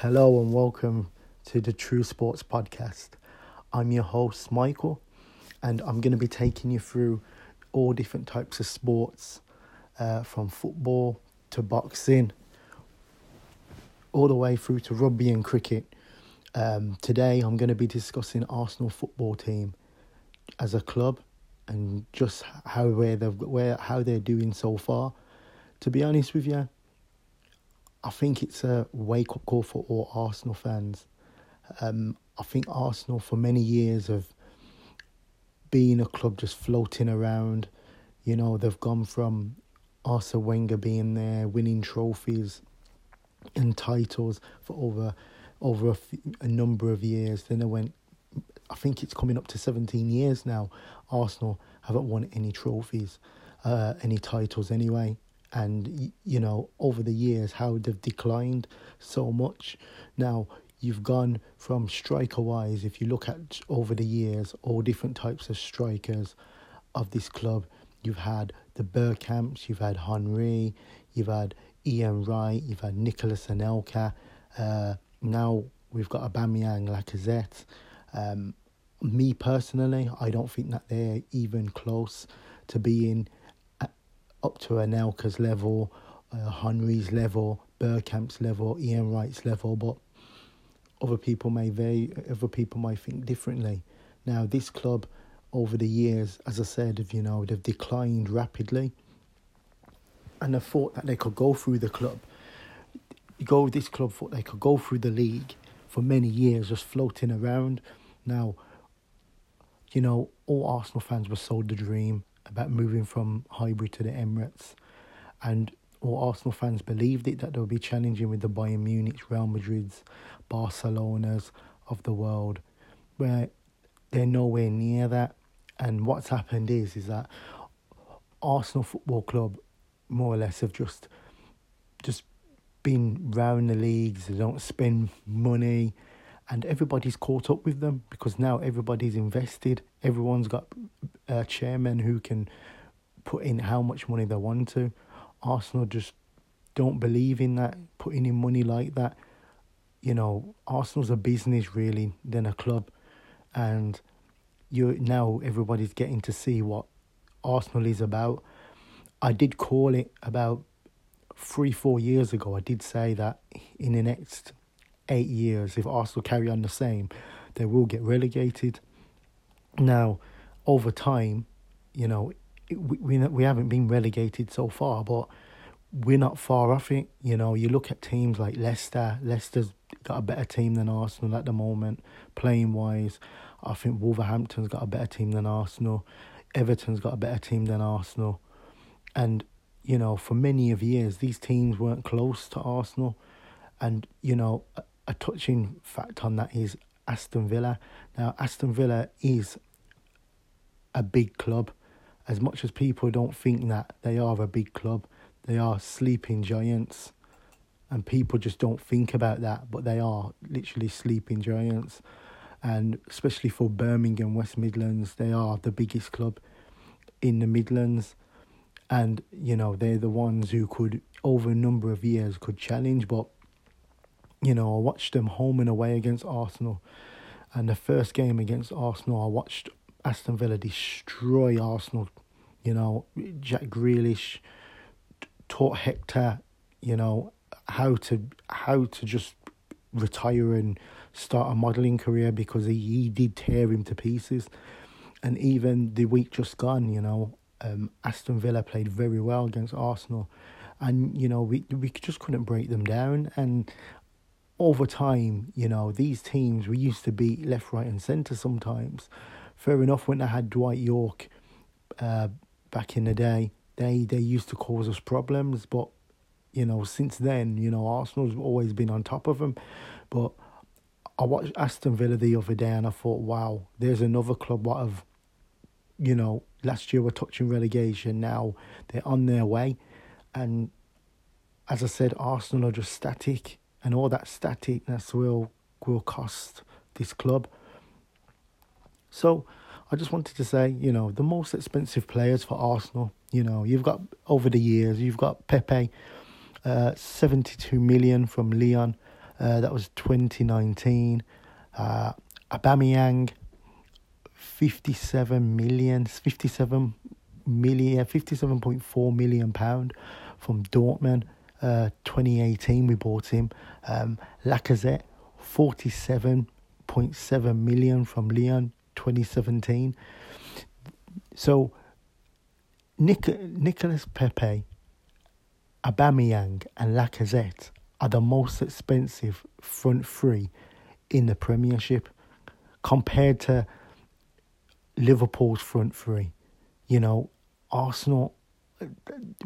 Hello and welcome to the True Sports Podcast. I'm your host, Michael, and I'm going to be taking you through all different types of sports uh, from football to boxing, all the way through to rugby and cricket. Um, today, I'm going to be discussing Arsenal football team as a club and just how where they've where how they're doing so far. To be honest with you, I think it's a wake up call for all Arsenal fans. Um, I think Arsenal, for many years, have been a club just floating around. You know, they've gone from Arsene Wenger being there, winning trophies and titles for over over a, number of years. Then they went. I think it's coming up to seventeen years now. Arsenal haven't won any trophies, uh, any titles anyway and you know over the years how they've declined so much. Now you've gone from striker wise if you look at over the years all different types of strikers of this club. You've had the Bergkamps you've had Henry you've had Ian Wright you've had Nicolas Anelka uh, now we've got Aubameyang Lacazette. Um, me personally I don't think that they're even close to being up to Anelka's level, uh, Henry's level, Bergkamp's level, Ian Wright's level, but other people may very other people might think differently. Now, this club over the years, as I said, have you know they've declined rapidly, and I thought that they could go through the club. Go this club thought they could go through the league for many years, just floating around. Now, you know, all Arsenal fans were sold the dream about moving from Highbury to the Emirates, and all Arsenal fans believed it that they would be challenging with the Bayern Munich, Real Madrid's, Barcelona's of the world, where they're nowhere near that. And what's happened is is that Arsenal Football Club, more or less, have just just been round the leagues. They don't spend money and everybody's caught up with them because now everybody's invested. Everyone's got uh, a chairman who can put in how much money they want to. Arsenal just don't believe in that, mm. putting in money like that. You know, Arsenal's a business really than a club, and you now everybody's getting to see what Arsenal is about. I did call it about three, four years ago. I did say that in the next eight years, if Arsenal carry on the same, they will get relegated. Now, over time, you know, we we, we haven't been relegated so far, but we're not far off it. You know, you look at teams like Leicester. Leicester's got a better team than Arsenal at the moment, playing wise. I think Wolverhampton's got a better team than Arsenal. Everton's got a better team than Arsenal. And, you know, for many of years, these teams weren't close to Arsenal. And, you know, a touching fact on that is Aston Villa. Now, Aston Villa is a big club. As much as people don't think that they are a big club, they are sleeping giants. And people just don't think about that, but they are literally sleeping giants. And especially for Birmingham, West Midlands, they are the biggest club in the Midlands. And, you know, they're the ones who could, over a number of years, could challenge. But you know, I watched them home and away against Arsenal. And the first game against Arsenal, I watched Aston Villa destroy Arsenal. You know, Jack Grealish taught Hector, you know, how to how to just retire and start a modelling career because he, he did tear him to pieces. And even the week just gone, you know, um, Aston Villa played very well against Arsenal. And, you know, we we just couldn't break them down. And over time, you know, these teams we used to be left, right, and centre sometimes. Fair enough, when they had Dwight Yorke uh, back in the day, they, they used to cause us problems. But, you know, since then, you know, Arsenal's always been on top of them. But I watched Aston Villa the other day and I thought, wow, there's another club what have, you know, last year were touching relegation. Now they're on their way. And as I said, Arsenal are just static and all that staticness will will cost this club. So I just wanted to say, you know, the most expensive players for Arsenal, you know, you've got over the years, you've got Pepe, uh, 72 million from Leon, Uh, that was 2019. Uh, Aubameyang, 57 million, 57 million, 57.4 million pound from Dortmund. Uh, 2018 we bought him. Um, Lacazette, 47.7 million from Lyon, 2017. So Nic- Nicolas Pepe, Aubameyang, and Lacazette are the most expensive front three in the Premiership compared to Liverpool's front three. You know, Arsenal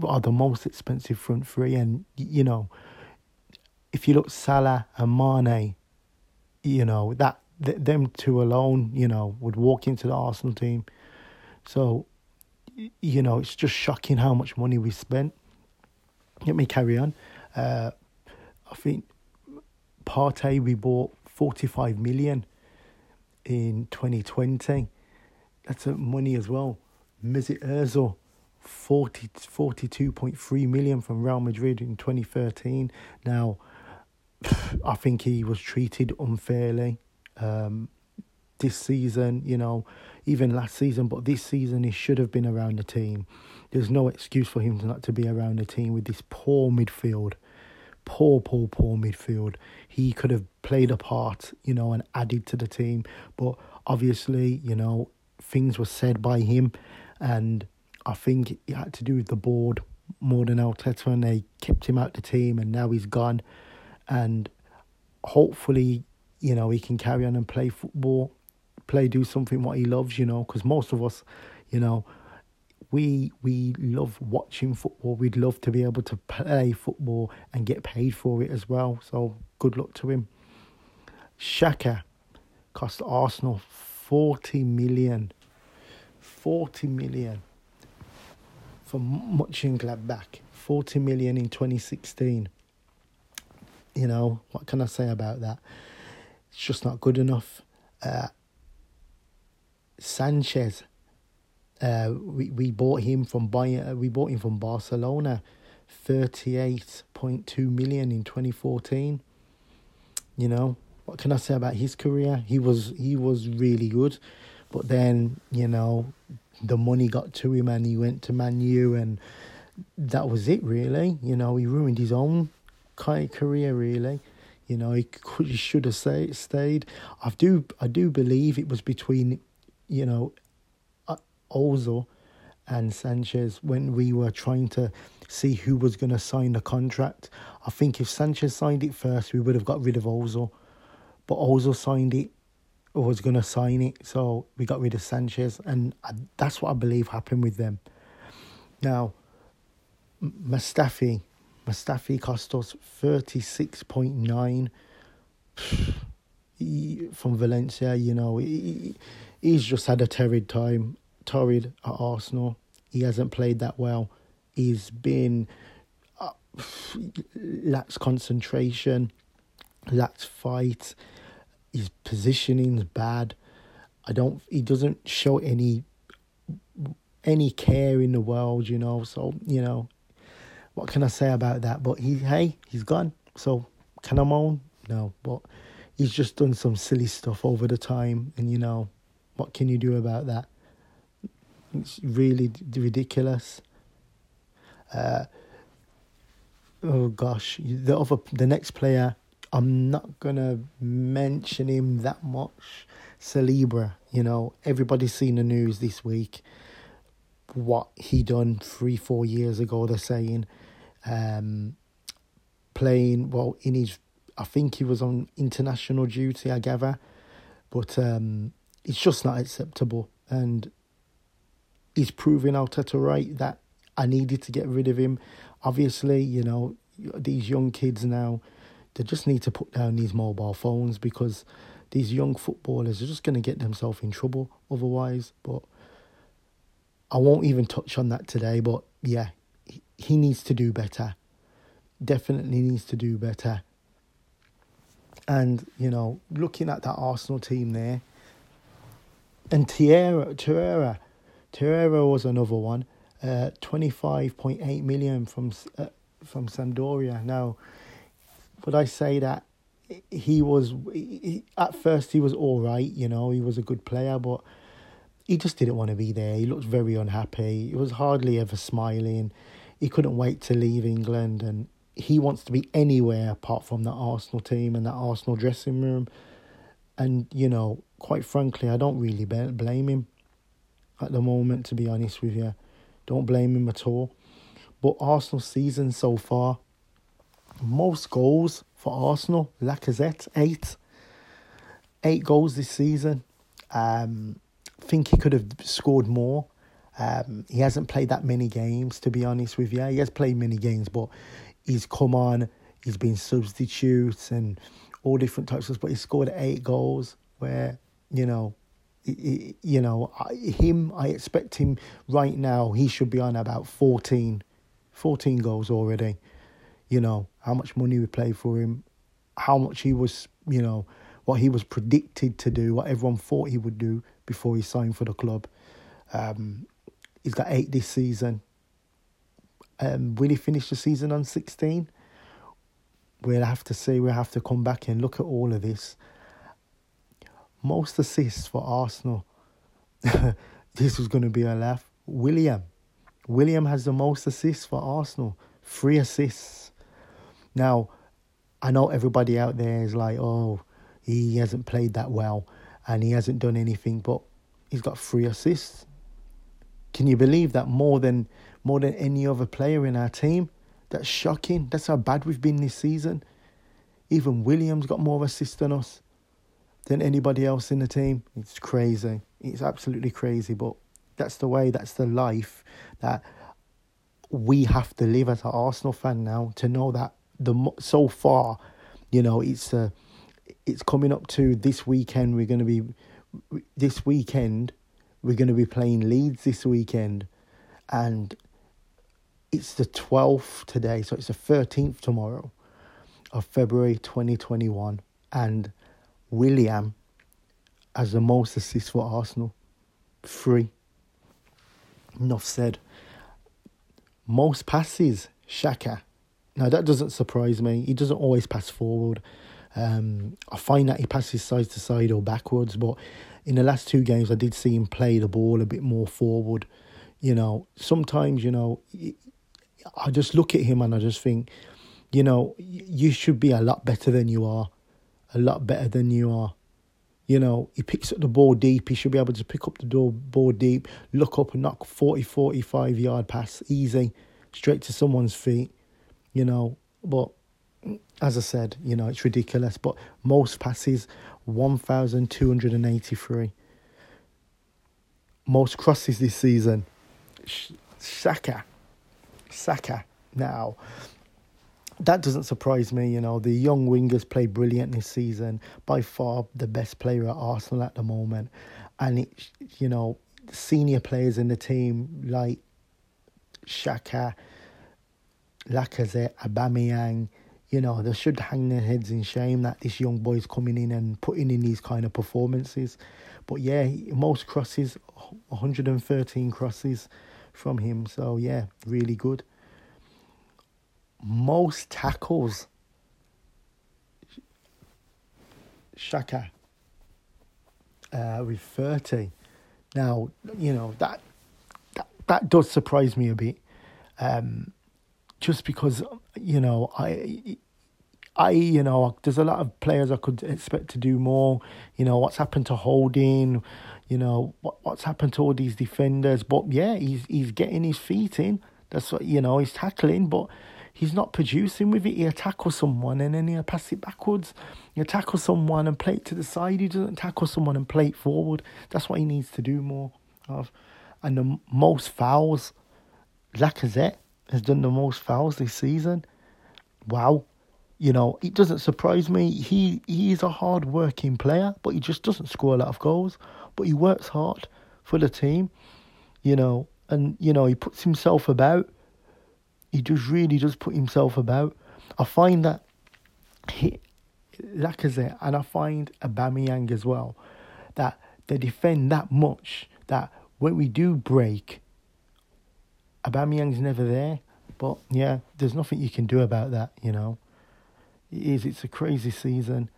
are the most expensive front three, and you know, if you look Salah and Mane, you know that them two alone, you know, would walk into the Arsenal team. So, you know, it's just shocking how much money we spent. Let me carry on. Uh, I think Partey we bought forty five million in twenty twenty. That's money as well. Mesut Ozil 40, 42.3 million from Real Madrid in 2013. Now, I think he was treated unfairly um, this season, you know, even last season, but this season he should have been around the team. There's no excuse for him not to be around the team with this poor midfield. Poor, poor, poor midfield. He could have played a part, you know, and added to the team. But obviously, you know, things were said by him, and I think it had to do with the board more than Arteta, and they kept him out the team, and now he's gone. And hopefully, you know, he can carry on and play football, play, do something what he loves, you know, because most of us, you know, we we love watching football. We'd love to be able to play football and get paid for it as well. So good luck to him. Xhaka cost Arsenal 40 million. 40 million for Mönchengladbach. 40 million in 2016. You know, what can I say about that? It's just not good enough. Uh, Sanchez, uh, we we bought him from Bayern, uh, we bought him from Barcelona, thirty eight point two million in twenty fourteen. You know what can I say about his career? He was he was really good, but then you know the money got to him and he went to Man U and that was it really. You know he ruined his own kind of career really. You know, he, could, he should have stayed. I do, I do believe it was between, you know, uh, Ozil and Sanchez when we were trying to see who was going to sign the contract. I think if Sanchez signed it first, we would have got rid of Ozil. But Ozil signed it was going to sign it, so we got rid of Sanchez, and I, that's what I believe happened with them. Now, Mustafi, Mustafi cost us 36.9 from Valencia, you know, he, he's just had a torrid time, torrid at Arsenal. He hasn't played that well. He's been uh, lacks concentration, lacks fight. His positioning's bad. I don't. He doesn't show any any care in the world, you know. So you know, what can I say about that? But he, hey, he's gone. So can I moan? No, but he's just done some silly stuff over the time, and you know, what can you do about that? It's really ridiculous. Uh, oh gosh, the other, the next player, I'm not gonna mention him that much. Saliba, you know, everybody's seen the news this week. What he done three, four years ago, they're saying um, playing well in his. I think he was on international duty. I gather, but um, it's just not acceptable, and he's proving Arteta right that I needed to get rid of him. Obviously, you know these young kids now, they just need to put down these mobile phones because these young footballers are just going to get themselves in trouble otherwise. But I won't even touch on that today. But yeah, he needs to do better. Definitely needs to do better. And, you know, looking at that Arsenal team there, and Torreira, Torreira, Torreira was another one. Uh, 25.8 million from uh, from Sampdoria. Now, would I say that he was he, at first he was all right, you know, he was a good player, but he just didn't want to be there. He looked very unhappy. He was hardly ever smiling. He couldn't wait to leave England, and he wants to be anywhere apart from the Arsenal team and the Arsenal dressing room. And you know, quite frankly, I don't really blame him at the moment. To be honest with you, don't blame him at all. But Arsenal season so far, most goals for Arsenal, Lacazette, eight. Eight goals this season. Um, think he could have scored more. Um, he hasn't played that many games, to be honest with you. He has played many games, but he's come on, he's been substitutes and all different types of. But he scored eight goals, where you know, you know, him. I expect him right now. He should be on about 14, 14 goals already you know, how much money we paid for him, how much he was, you know, what he was predicted to do, what everyone thought he would do before he signed for the club. Um, he's got eight this season. Um, will he finish the season on 16? We'll have to see. We'll have to come back and look at all of this. Most assists for Arsenal. this was going to be a laugh. Willian. Willian has the most assists for Arsenal. Three assists. Now, I know everybody out there is like, oh, he hasn't played that well and he hasn't done anything, but he's got three assists. Can you believe that more than more than any other player in our team? That's shocking. That's how bad we've been this season. Even Willian's got more assists than us, than anybody else in the team. It's crazy. It's absolutely crazy, but that's the way, that's the life that we have to live as an Arsenal fan now to know that the so far, you know, it's uh, it's coming up to this weekend. We're going to be this weekend. We're going to be playing Leeds this weekend, and it's the twelfth today, so it's the thirteenth tomorrow of February twenty twenty one, and Willian has the most assists for Arsenal, three. Enough said. Most passes, Xhaka now that doesn't surprise me. He doesn't always pass forward. Um, I find that he passes side to side or backwards, but in the last two games, I did see him play the ball a bit more forward. You know, sometimes you know, I just look at him and I just think, you know, you should be a lot better than you are, a lot better than you are. You know, he picks up the ball deep. He should be able to pick up the ball deep, look up and knock 40, 45 yard pass easy, straight to someone's feet you know. But as I said, you know, it's ridiculous. But most passes, 1,283. Most crosses this season, Saka. Saka. Now, that doesn't surprise me. You know, the young wingers play brilliant this season. By far the best player at Arsenal at the moment. And, it, you know, senior players in the team like Xhaka, Lacazette, Aubameyang, you know, they should hang their heads in shame that this young boy's coming in and putting in these kind of performances. But yeah, most crosses, 113 crosses from him. So yeah, really good. Most tackles, Xhaka uh, with 30. Now, you know, that, that, that does surprise me a bit. Um, just because you know I. I, you know, there's a lot of players I could expect to do more. You know, what's happened to Holding, you know, what what's happened to all these defenders. But yeah, he's he's getting his feet in. That's what you know, he's tackling, but he's not producing with it. He'll tackle someone and then he'll pass it backwards. He'll tackle someone and play it to the side. He doesn't tackle someone and play it forward. That's what he needs to do more of. And the most fouls, Lacazette has done the most fouls this season. Wow. You know, it doesn't surprise me. He he is a hard working player, but he just doesn't score a lot of goals. But he works hard for the team, you know, and you know, he puts himself about. He just really does put himself about. I find that he Lacazette and I find Aubameyang as well, that they defend that much that when we do break, Aubameyang's never there. But yeah, there's nothing you can do about that, you know. It is. It's a crazy season.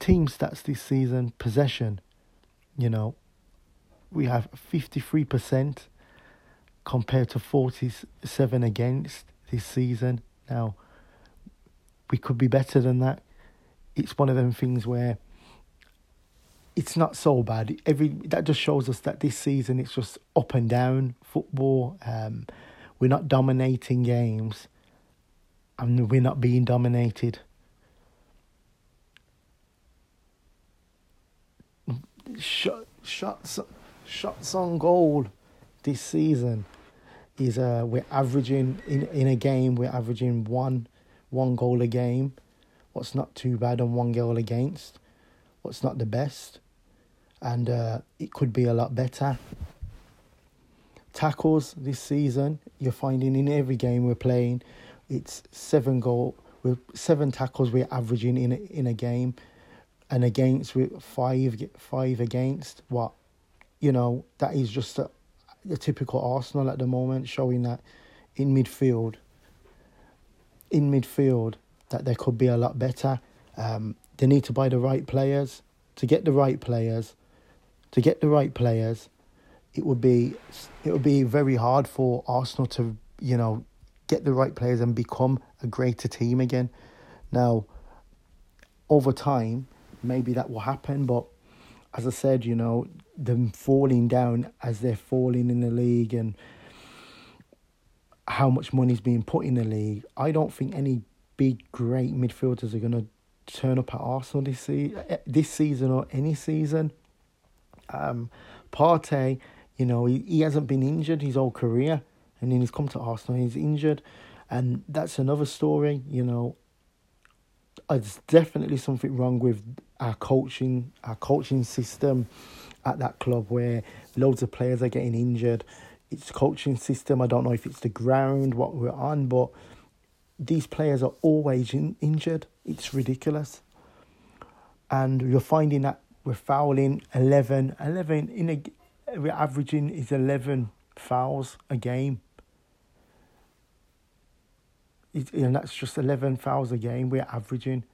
Team stats this season: possession. You know, we have fifty three percent compared to forty seven against this season. Now, we could be better than that. It's one of them things where it's not so bad. Every that just shows us that this season it's just up and down football. Um, we're not dominating games, and we're not being dominated. Shot, shots, shots on goal this season is uh we're averaging in in a game we're averaging one one goal a game. What's not too bad on one goal against. What's not the best, and uh, it could be a lot better tackles this season. You're finding in every game we're playing, it's seven goal with seven tackles we're averaging in a, in a game, and against with five five against. What, you know, that is just a, a typical Arsenal at the moment, showing that in midfield. In midfield, that they could be a lot better. Um, they need to buy the right players. To get the right players, to get the right players, it would be it would be very hard for Arsenal to you know get the right players and become a greater team again. Now, over time, maybe that will happen, but as I said, you know, them falling down as they're falling in the league and how much money's being put in the league, I don't think any big great midfielders are going to turn up at Arsenal this season, eh, this season or any season. Um, Partey you know, he, he hasn't been injured his whole career, and then he's come to Arsenal, he's injured, and that's another story. You know, there's definitely something wrong with our coaching, our coaching system at that club where loads of players are getting injured. It's coaching system. I don't know if it's the ground, what we're on, but these players are always in, injured. It's ridiculous. And you're finding that we're fouling 11, 11 in a we're averaging is 11 fouls a game. It, and that's just 11 fouls a game we're averaging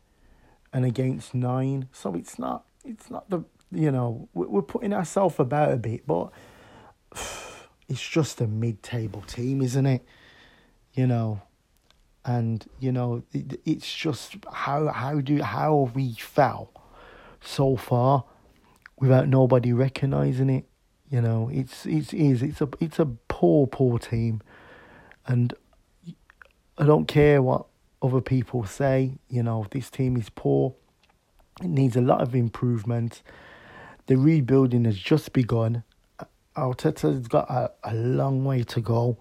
and against nine. So it's not, it's not the, you know, we're putting ourselves about a bit, but it's just a mid table team, isn't it? You know, and you know it, it's just how how do how we fell so far without nobody recognizing it you know, it's it's is it's a it's a poor poor team, and I don't care what other people say. You know, this team is poor. It needs a lot of improvement. The rebuilding has just begun. Arteta's got a, a long way to go.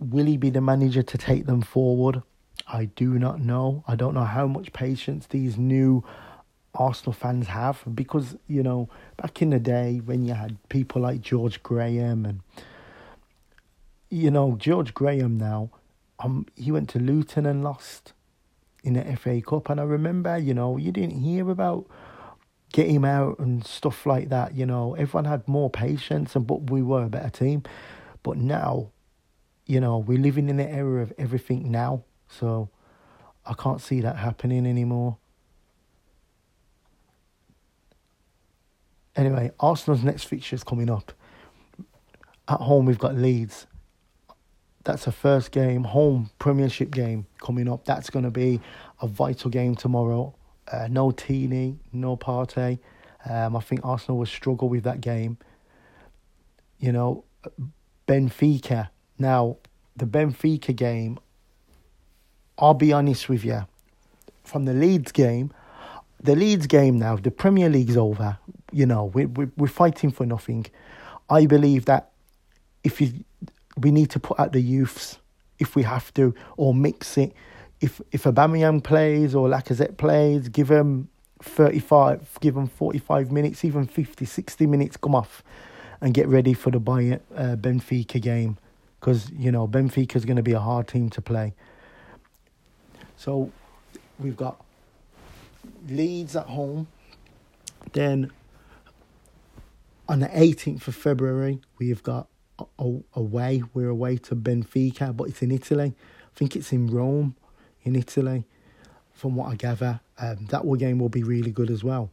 Will he be the manager to take them forward? I do not know. I don't know how much patience these new Arsenal fans have because you know back in the day when you had people like George Graham and you know George Graham now um he went to Luton and lost in the FA Cup. And I remember you know you didn't hear about get him out and stuff like that you know. Everyone had more patience and but we were a better team. But now you know we're living in the era of everything now. So I can't see that happening anymore Anyway, Arsenal's next fixture is coming up. At home, we've got Leeds. That's a first game, home Premiership game coming up. That's going to be a vital game tomorrow. Uh, no Tierney, no Partey. Um, I think Arsenal will struggle with that game. You know, Benfica. Now, the Benfica game, I'll be honest with you. From the Leeds game, the Leeds game now, the Premier League's over. You know, we, we, we're fighting for nothing. I believe that if you, we need to put out the youths if we have to, or mix it. If if Aubameyang plays or Lacazette plays, give them 35, give them 45 minutes, even 50, 60 minutes, come off and get ready for the Bayern, uh, Benfica game. Because, you know, Benfica is going to be a hard team to play. So we've got Leeds at home. Then on the 18th of February, we've got away. We're away to Benfica, but it's in Italy. I think it's in Rome, in Italy. from what I gather. Um, that game will be really good as well.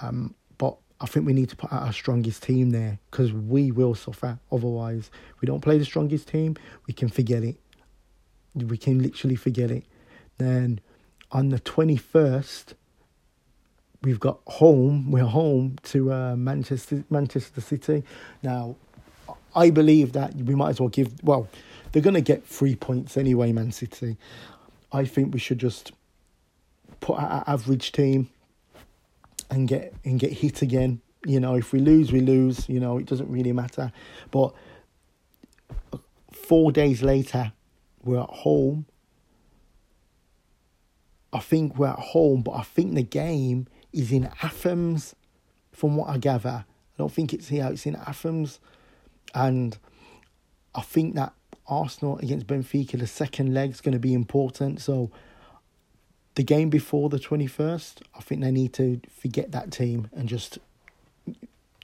Um, but I think we need to put out our strongest team there because we will suffer. Otherwise, we don't play the strongest team, we can forget it. We can literally forget it. Then on the 21st, we've got home. We're home to uh, Manchester Manchester City. Now, I believe that we might as well give. Well, they're going to get three points anyway, Man City. I think we should just put our average team and get and get hit again. You know, if we lose, we lose. You know, it doesn't really matter. But four days later, we're at home. I think we're at home, but I think the game is in Athens, from what I gather. I don't think it's here, it's in Athens. And I think that Arsenal against Benfica, the second leg is going to be important. So the game before the 21st, I think they need to forget that team and just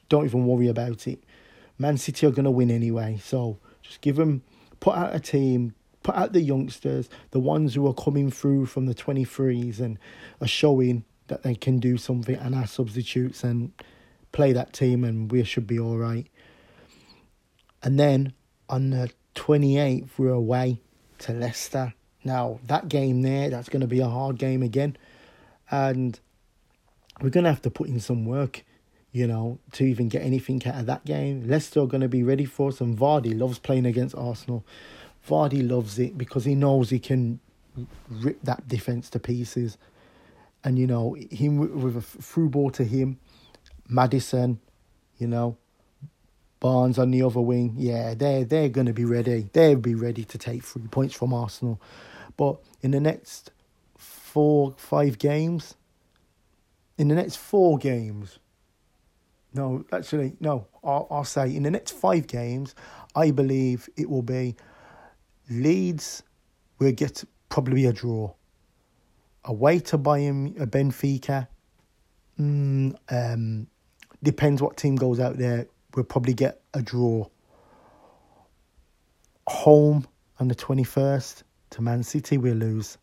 don't even worry about it. Man City are going to win anyway. So just give them, put out a team, put out the youngsters, the ones who are coming through from the 23s and are showing that they can do something and our substitutes and play that team and we should be all right. And then on the 28th, we're away to Leicester. Now, that game there, that's going to be a hard game again. And we're going to have to put in some work, you know, to even get anything out of that game. Leicester are going to be ready for us, and Vardy loves playing against Arsenal. Vardy loves it because he knows he can rip that defence to pieces and you know him with a through ball to him, Maddison, you know, Barnes on the other wing. Yeah, they're they're gonna be ready. They'll be ready to take three points from Arsenal, but in the next four five games, in the next four games. No, actually, no. I'll, I'll say in the next five games, I believe it will be Leeds We'll get probably a draw away to Bayern a Benfica. Mm, um, depends what team goes out there. We'll probably get a draw. Home on the 21st to Man City, we'll lose.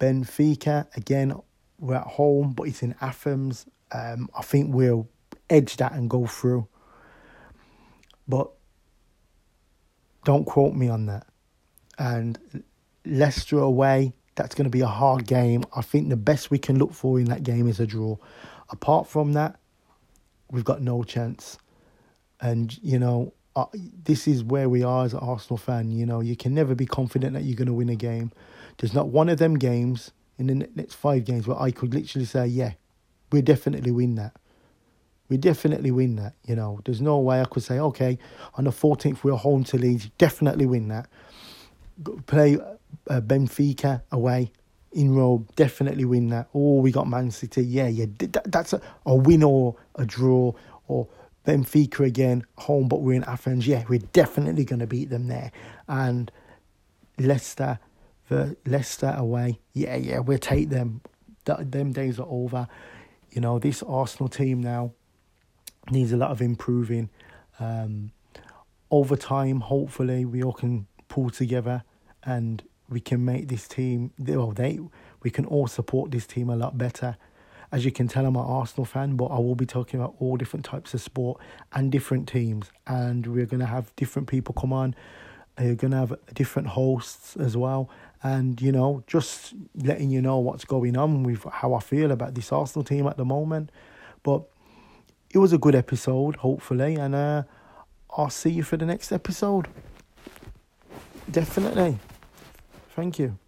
Benfica, again, we're at home, but it's in Athens. Um, I think we'll edge that and go through. But don't quote me on that. And Leicester away, that's going to be a hard game. I think the best we can look for in that game is a draw. Apart from that, we've got no chance. And, you know, uh, this is where we are as an Arsenal fan. You know, you can never be confident that you're going to win a game. There's not one of them games in the next five games where I could literally say, yeah, we definitely win that. We definitely win that. You know, there's no way I could say, okay, on the 14th we're home to Leeds, definitely win that. Play uh, Benfica away in Rome, definitely win that. Oh, we got Man City. Yeah, yeah, that, that's a, a win or a draw. Or Benfica again, home, but we're in Athens. Yeah, we're definitely going to beat them there. And Leicester, the Leicester away. Yeah, yeah, we'll take them. That, them days are over. You know, this Arsenal team now needs a lot of improving. Um, over time, hopefully, we all can pull together and we can make this team, well, they, we can all support this team a lot better. As you can tell, I'm an Arsenal fan, but I will be talking about all different types of sport and different teams. And we're going to have different people come on. You're going to have different hosts as well. And, you know, just letting you know what's going on with how I feel about this Arsenal team at the moment. But it was a good episode, hopefully. And uh, I'll see you for the next episode. Definitely. Thank you.